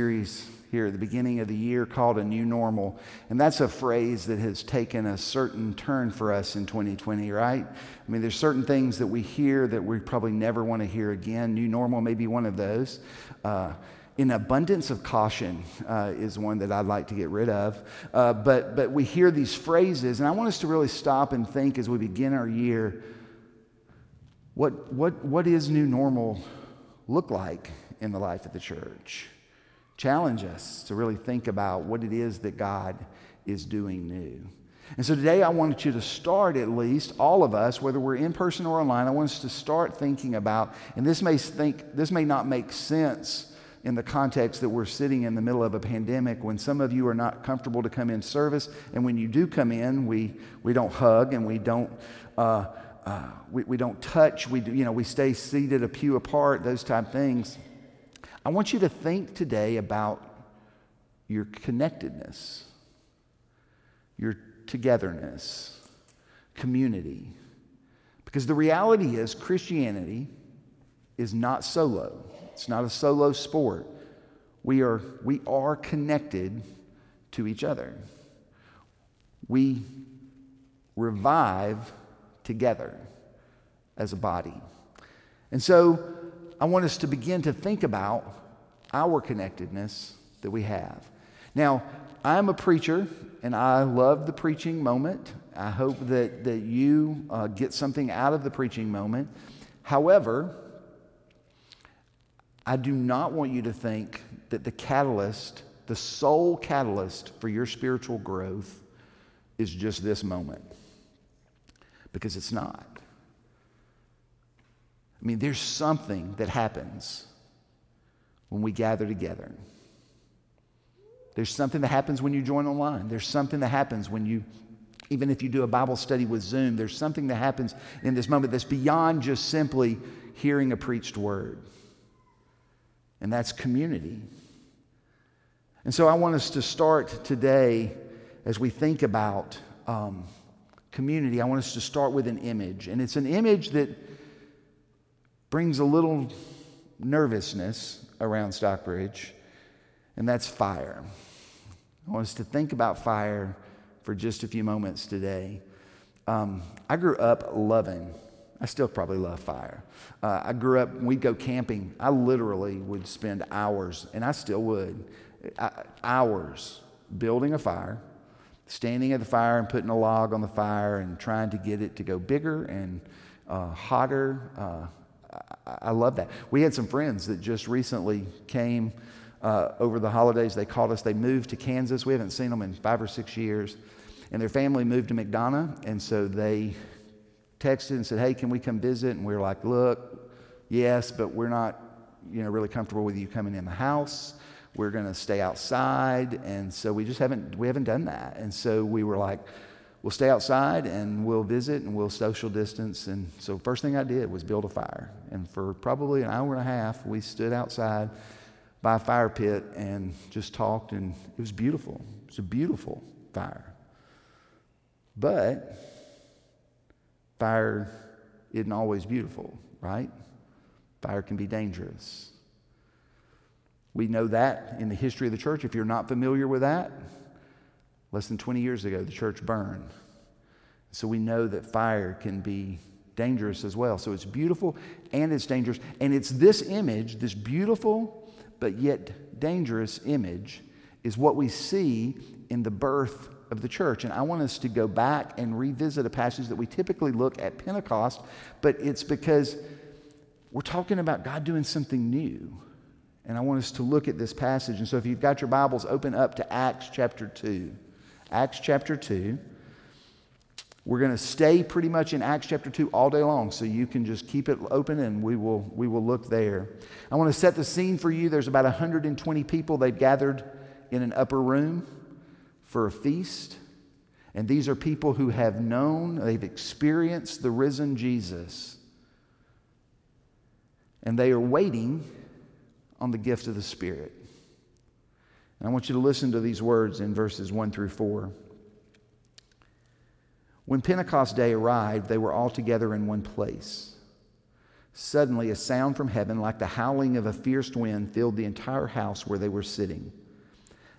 series here at the beginning of the year called A New Normal. And that's a phrase that has taken a certain turn for us in 2020, right? I mean, there's certain things that we hear that we probably never want to hear again. New normal may be one of those. Uh, in abundance of caution uh, is one that I'd like to get rid of. Uh, but, but we hear these phrases, and I want us to really stop and think as we begin our year what, what, what is new normal look like in the life of the church? Challenge us to really think about what it is that God is doing new. And so today I wanted you to start at least, all of us, whether we're in person or online, I want us to start thinking about, and this may think this may not make sense in the context that we're sitting in the middle of a pandemic when some of you are not comfortable to come in service, and when you do come in, we, we don't hug and we don't uh, uh, we, we don't touch, we do, you know, we stay seated a pew apart, those type things. I want you to think today about your connectedness, your togetherness, community. Because the reality is, Christianity is not solo, it's not a solo sport. We are, we are connected to each other. We revive together as a body. And so, I want us to begin to think about our connectedness that we have. Now, I'm a preacher and I love the preaching moment. I hope that, that you uh, get something out of the preaching moment. However, I do not want you to think that the catalyst, the sole catalyst for your spiritual growth, is just this moment. Because it's not. I mean, there's something that happens when we gather together. There's something that happens when you join online. There's something that happens when you, even if you do a Bible study with Zoom, there's something that happens in this moment that's beyond just simply hearing a preached word. And that's community. And so I want us to start today as we think about um, community. I want us to start with an image. And it's an image that brings a little nervousness around Stockbridge, and that's fire. I want us to think about fire for just a few moments today. Um, I grew up loving, I still probably love fire. Uh, I grew up, we'd go camping. I literally would spend hours, and I still would, uh, hours building a fire, standing at the fire and putting a log on the fire and trying to get it to go bigger and uh, hotter. Uh, I love that. We had some friends that just recently came uh, over the holidays. They called us. They moved to Kansas. We haven't seen them in five or six years. And their family moved to McDonough. And so they texted and said, Hey, can we come visit? And we were like, Look, yes, but we're not you know, really comfortable with you coming in the house. We're going to stay outside. And so we just haven't, we haven't done that. And so we were like, we'll stay outside and we'll visit and we'll social distance. And so, first thing I did was build a fire. And for probably an hour and a half, we stood outside by a fire pit and just talked, and it was beautiful. It was a beautiful fire. But fire isn't always beautiful, right? Fire can be dangerous. We know that in the history of the church. If you're not familiar with that, Less than 20 years ago, the church burned. So we know that fire can be dangerous as well. So it's beautiful and it's dangerous. And it's this image, this beautiful but yet dangerous image, is what we see in the birth of the church. And I want us to go back and revisit a passage that we typically look at Pentecost, but it's because we're talking about God doing something new. And I want us to look at this passage. And so if you've got your Bibles, open up to Acts chapter 2. Acts chapter 2. We're going to stay pretty much in Acts chapter 2 all day long, so you can just keep it open and we will, we will look there. I want to set the scene for you. There's about 120 people. They've gathered in an upper room for a feast. And these are people who have known, they've experienced the risen Jesus. And they are waiting on the gift of the Spirit. And I want you to listen to these words in verses 1 through 4. When Pentecost Day arrived, they were all together in one place. Suddenly, a sound from heaven, like the howling of a fierce wind, filled the entire house where they were sitting.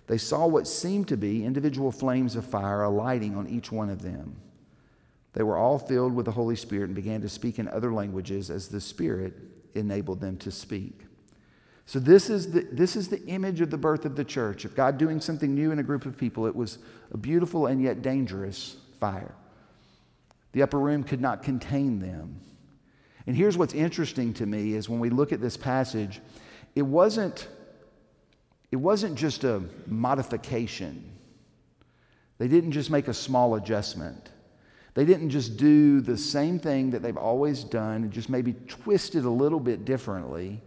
They saw what seemed to be individual flames of fire alighting on each one of them. They were all filled with the Holy Spirit and began to speak in other languages as the Spirit enabled them to speak. So, this is, the, this is the image of the birth of the church, of God doing something new in a group of people. It was a beautiful and yet dangerous fire. The upper room could not contain them. And here's what's interesting to me is when we look at this passage, it wasn't, it wasn't just a modification. They didn't just make a small adjustment. They didn't just do the same thing that they've always done and just maybe twist it a little bit differently.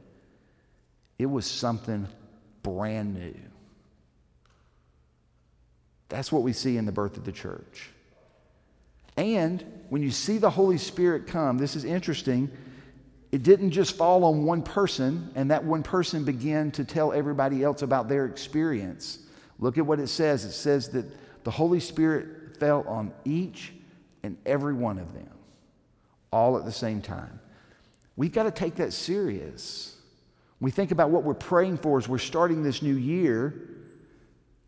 It was something brand new. That's what we see in the birth of the church. And when you see the Holy Spirit come, this is interesting. It didn't just fall on one person and that one person began to tell everybody else about their experience. Look at what it says. It says that the Holy Spirit fell on each and every one of them, all at the same time. We've got to take that serious. We think about what we're praying for as we're starting this new year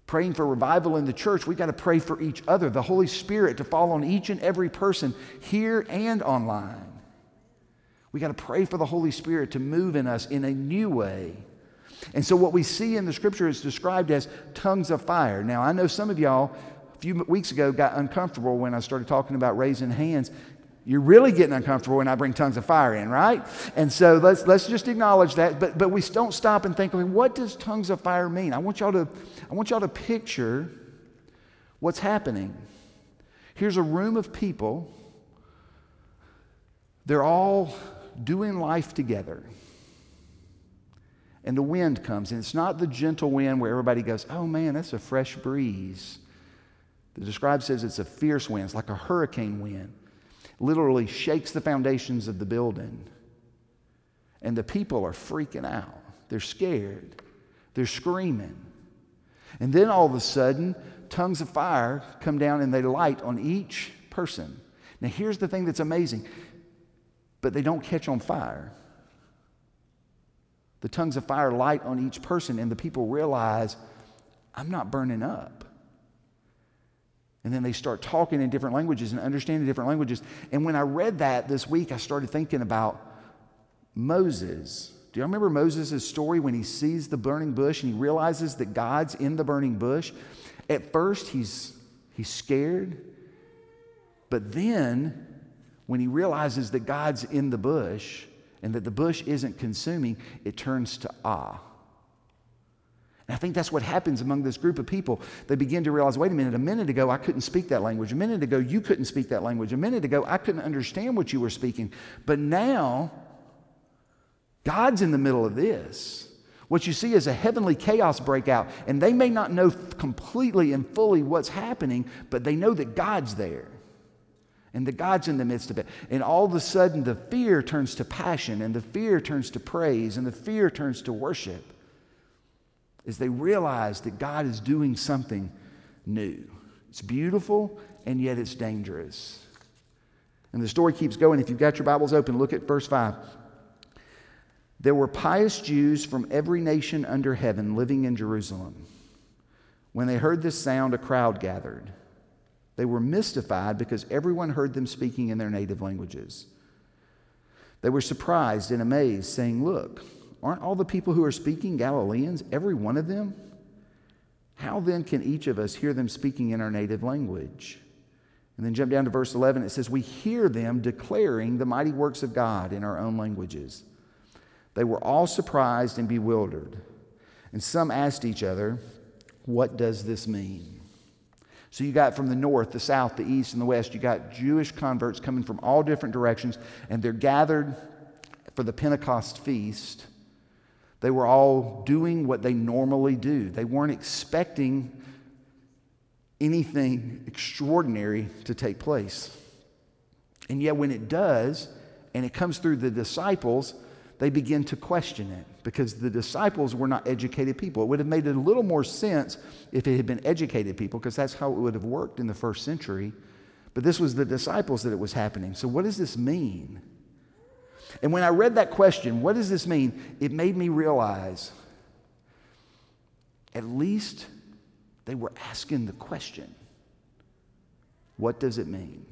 praying for revival in the church, we've got to pray for each other, the Holy Spirit to fall on each and every person here and online. We got to pray for the Holy Spirit to move in us in a new way. And so, what we see in the scripture is described as tongues of fire. Now, I know some of y'all a few weeks ago got uncomfortable when I started talking about raising hands you're really getting uncomfortable when I bring tongues of fire in, right? And so let's, let's just acknowledge that. But, but we don't stop and think, what does tongues of fire mean? I want y'all to, I want y'all to picture what's happening. Here's a room of people. They're all doing life together. And the wind comes, and it's not the gentle wind where everybody goes, oh man, that's a fresh breeze. The describe says it's a fierce wind, it's like a hurricane wind literally shakes the foundations of the building. And the people are freaking out. They're scared. They're screaming. And then all of a sudden, tongues of fire come down and they light on each person. Now, here's the thing that's amazing, but they don't catch on fire. The tongues of fire light on each person, and the people realize, I'm not burning up. And then they start talking in different languages and understanding different languages. And when I read that this week, I started thinking about Moses. Do you remember Moses' story when he sees the burning bush and he realizes that God's in the burning bush? At first, he's, he's scared. But then, when he realizes that God's in the bush and that the bush isn't consuming, it turns to awe. And I think that's what happens among this group of people. They begin to realize wait a minute, a minute ago I couldn't speak that language. A minute ago you couldn't speak that language. A minute ago I couldn't understand what you were speaking. But now, God's in the middle of this. What you see is a heavenly chaos break out. And they may not know completely and fully what's happening, but they know that God's there. And that God's in the midst of it. And all of a sudden, the fear turns to passion, and the fear turns to praise, and the fear turns to worship is they realize that God is doing something new. It's beautiful, and yet it's dangerous. And the story keeps going. If you've got your Bibles open, look at verse 5. There were pious Jews from every nation under heaven living in Jerusalem. When they heard this sound, a crowd gathered. They were mystified because everyone heard them speaking in their native languages. They were surprised and amazed, saying, Look, Aren't all the people who are speaking Galileans, every one of them? How then can each of us hear them speaking in our native language? And then jump down to verse 11. It says, We hear them declaring the mighty works of God in our own languages. They were all surprised and bewildered. And some asked each other, What does this mean? So you got from the north, the south, the east, and the west, you got Jewish converts coming from all different directions, and they're gathered for the Pentecost feast. They were all doing what they normally do. They weren't expecting anything extraordinary to take place. And yet, when it does, and it comes through the disciples, they begin to question it because the disciples were not educated people. It would have made a little more sense if it had been educated people because that's how it would have worked in the first century. But this was the disciples that it was happening. So, what does this mean? And when I read that question, what does this mean? It made me realize at least they were asking the question what does it mean?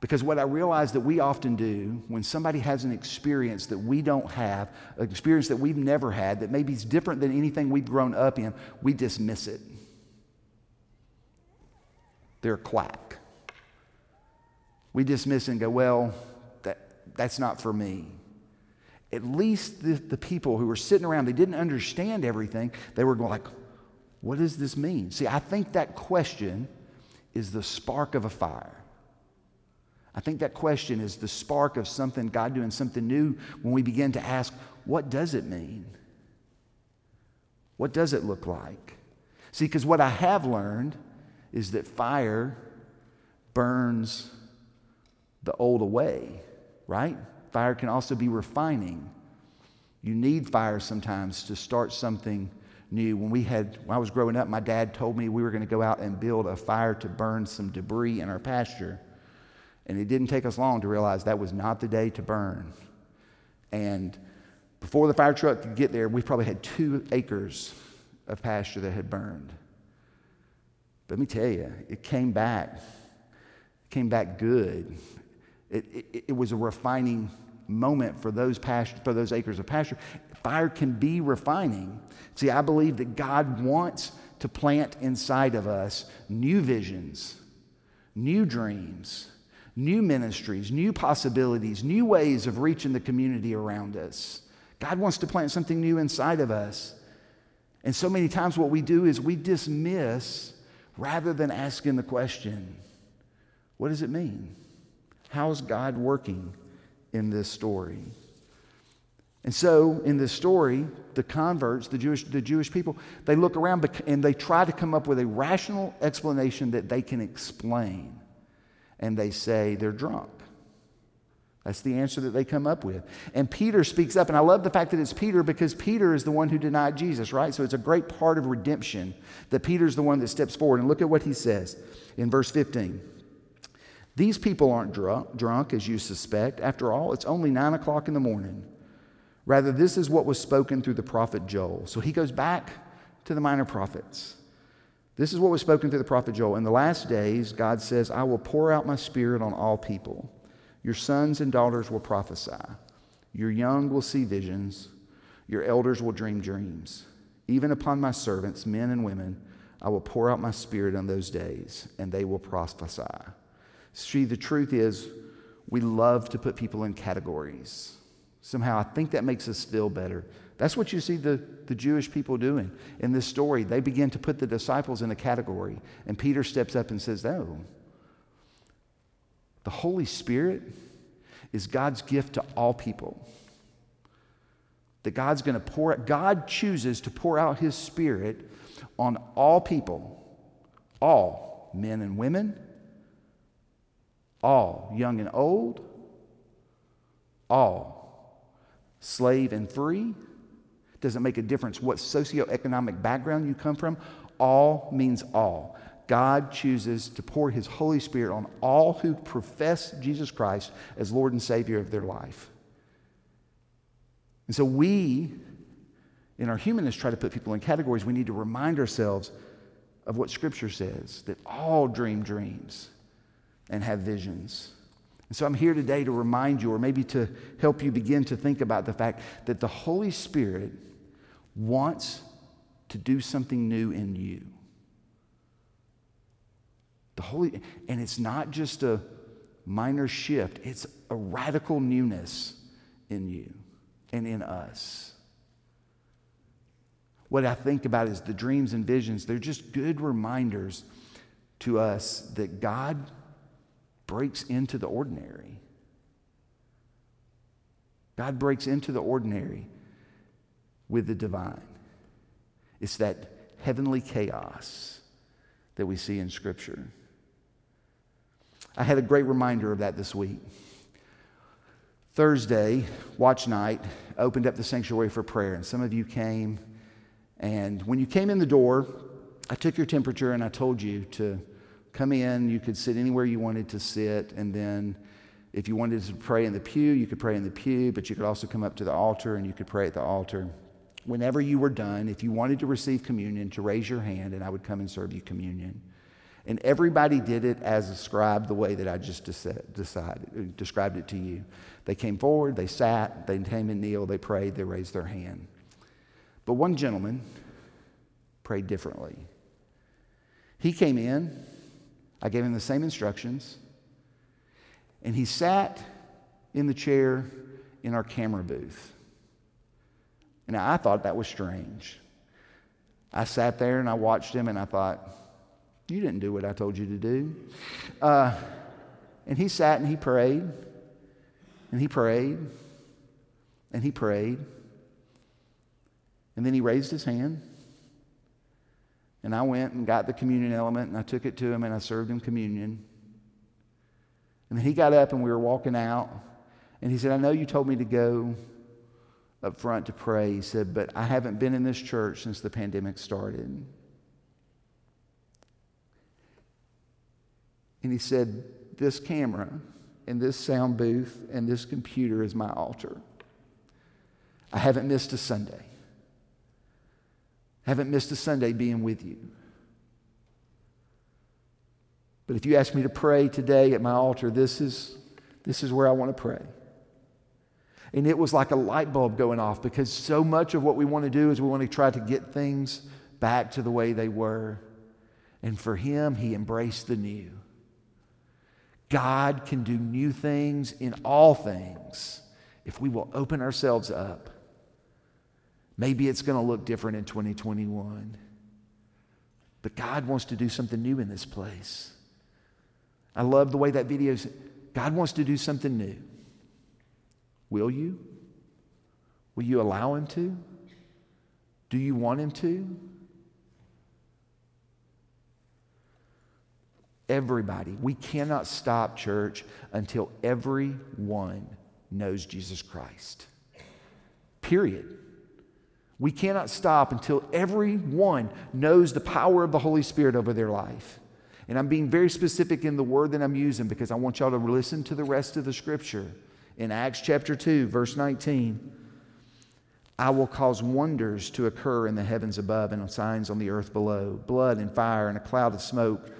Because what I realize that we often do when somebody has an experience that we don't have, an experience that we've never had, that maybe is different than anything we've grown up in, we dismiss it. They're a quack. We dismiss and go, well, that's not for me. At least the, the people who were sitting around, they didn't understand everything. They were going like, what does this mean? See, I think that question is the spark of a fire. I think that question is the spark of something, God doing something new when we begin to ask, what does it mean? What does it look like? See, because what I have learned is that fire burns the old away, right? Fire can also be refining. You need fire sometimes to start something new. When we had, when I was growing up, my dad told me we were going to go out and build a fire to burn some debris in our pasture. And it didn't take us long to realize that was not the day to burn. And before the fire truck could get there, we probably had two acres of pasture that had burned. But let me tell you, it came back. It came back good. It, it, it was a refining moment for those, pasture, for those acres of pasture. Fire can be refining. See, I believe that God wants to plant inside of us new visions, new dreams, new ministries, new possibilities, new ways of reaching the community around us. God wants to plant something new inside of us. And so many times, what we do is we dismiss rather than asking the question what does it mean? How is God working in this story? And so, in this story, the converts, the Jewish, the Jewish people, they look around and they try to come up with a rational explanation that they can explain and they say they're drunk. That's the answer that they come up with. And Peter speaks up, and I love the fact that it's Peter because Peter is the one who denied Jesus, right? So it's a great part of redemption that Peter's the one that steps forward. And look at what he says in verse 15. These people aren't drunk, drunk, as you suspect. After all, it's only nine o'clock in the morning. Rather, this is what was spoken through the prophet Joel. So he goes back to the minor prophets. This is what was spoken through the prophet Joel. In the last days, God says, I will pour out my spirit on all people. Your sons and daughters will prophesy. Your young will see visions. Your elders will dream dreams. Even upon my servants, men and women, I will pour out my spirit on those days, and they will prophesy. See, the truth is, we love to put people in categories. Somehow, I think that makes us feel better. That's what you see the, the Jewish people doing in this story. They begin to put the disciples in a category, and Peter steps up and says, No. The Holy Spirit is God's gift to all people. That God's going to pour, God chooses to pour out His Spirit on all people, all men and women, all young and old, all slave and free doesn't make a difference what socioeconomic background you come from. All means all. God chooses to pour His Holy Spirit on all who profess Jesus Christ as Lord and Savior of their life. And so we, in our humanness, try to put people in categories. We need to remind ourselves of what Scripture says that all dream dreams and have visions. And so I'm here today to remind you, or maybe to help you begin to think about the fact that the Holy Spirit wants to do something new in you. The Holy, and it's not just a minor shift, it's a radical newness in you and in us. What I think about is the dreams and visions, they're just good reminders to us that God breaks into the ordinary. God breaks into the ordinary with the divine. It's that heavenly chaos that we see in Scripture. I had a great reminder of that this week. Thursday, watch night, opened up the sanctuary for prayer, and some of you came. And when you came in the door, I took your temperature and I told you to come in. You could sit anywhere you wanted to sit. And then If you wanted to pray in the pew, you could pray in the pew, but you could also come up to the altar and you could pray at the altar. Whenever you were done, if you wanted to receive communion, to raise your hand and I would come and serve you communion. And everybody did it as described the way that I just decided, uh, described it to you. They came forward, they sat, they came and kneeled, they prayed, they raised their hand. But one gentleman prayed differently. He came in, I gave him the same instructions, and he sat in the chair in our camera booth. And I thought that was strange. I sat there and I watched him and I thought, you didn't do what I told you to do. Uh, and he sat and he prayed, and he prayed, and he prayed. And then he raised his hand. And I went and got the communion element and I took it to him and I served him communion. And then he got up and we were walking out. And he said, I know you told me to go up front to pray. He said, but I haven't been in this church since the pandemic started. And he said, This camera and this sound booth and this computer is my altar. I haven't missed a Sunday. Haven't missed a Sunday being with you. But if you ask me to pray today at my altar, this is, this is where I want to pray. And it was like a light bulb going off because so much of what we want to do is we want to try to get things back to the way they were. And for him, he embraced the new. God can do new things in all things if we will open ourselves up. Maybe it's going to look different in 2021. But God wants to do something new in this place. I love the way that video says, God wants to do something new. Will you? Will you allow Him to? Do you want Him to? Everybody. We cannot stop, church, until everyone knows Jesus Christ. Period. We cannot stop until everyone knows the power of the Holy Spirit over their life. And I'm being very specific in the word that I'm using because I want y'all to listen to the rest of the scripture. In Acts chapter 2, verse 19, I will cause wonders to occur in the heavens above and signs on the earth below blood and fire and a cloud of smoke.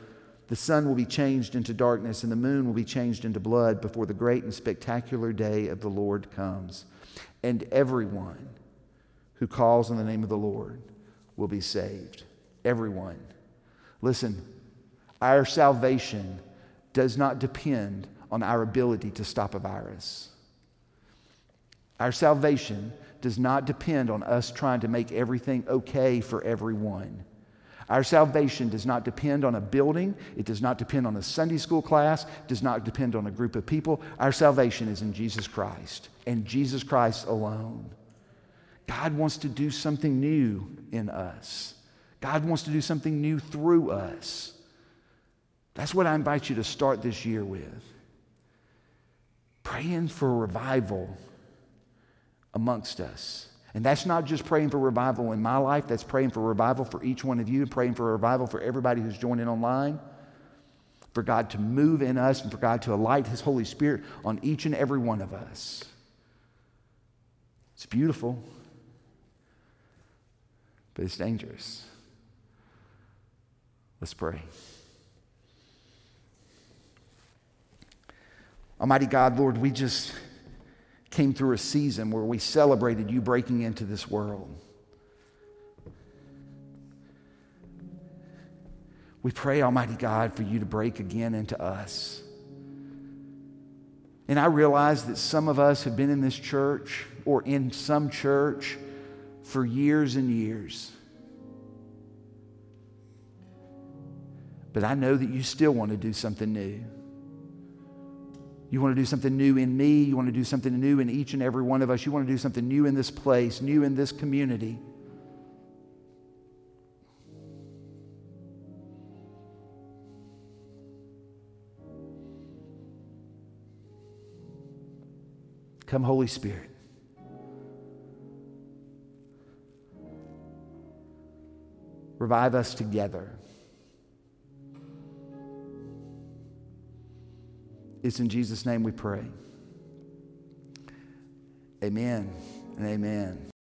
The sun will be changed into darkness and the moon will be changed into blood before the great and spectacular day of the Lord comes. And everyone who calls on the name of the Lord will be saved. Everyone. Listen, our salvation does not depend on our ability to stop a virus. Our salvation does not depend on us trying to make everything okay for everyone. Our salvation does not depend on a building. It does not depend on a Sunday school class. It does not depend on a group of people. Our salvation is in Jesus Christ and Jesus Christ alone. God wants to do something new in us. God wants to do something new through us. That's what I invite you to start this year with. Praying for revival amongst us. And that's not just praying for revival in my life, that's praying for revival for each one of you praying for revival for everybody who's joining online. For God to move in us and for God to alight His Holy Spirit on each and every one of us. It's beautiful, but it's dangerous. Let's pray. Almighty God, Lord, we just came through a season where we celebrated you breaking into this world. We pray, Almighty God, for you to break again into us. And I realize that some of us have been in this church or in some church for years and years. But I know that you still want to do something new. You want to do something new in me. You want to do something new in each and every one of us. You want to do something new in this place, new in this community. Come, Holy Spirit. Revive us together. It's in Jesus' name we pray. Amen and amen.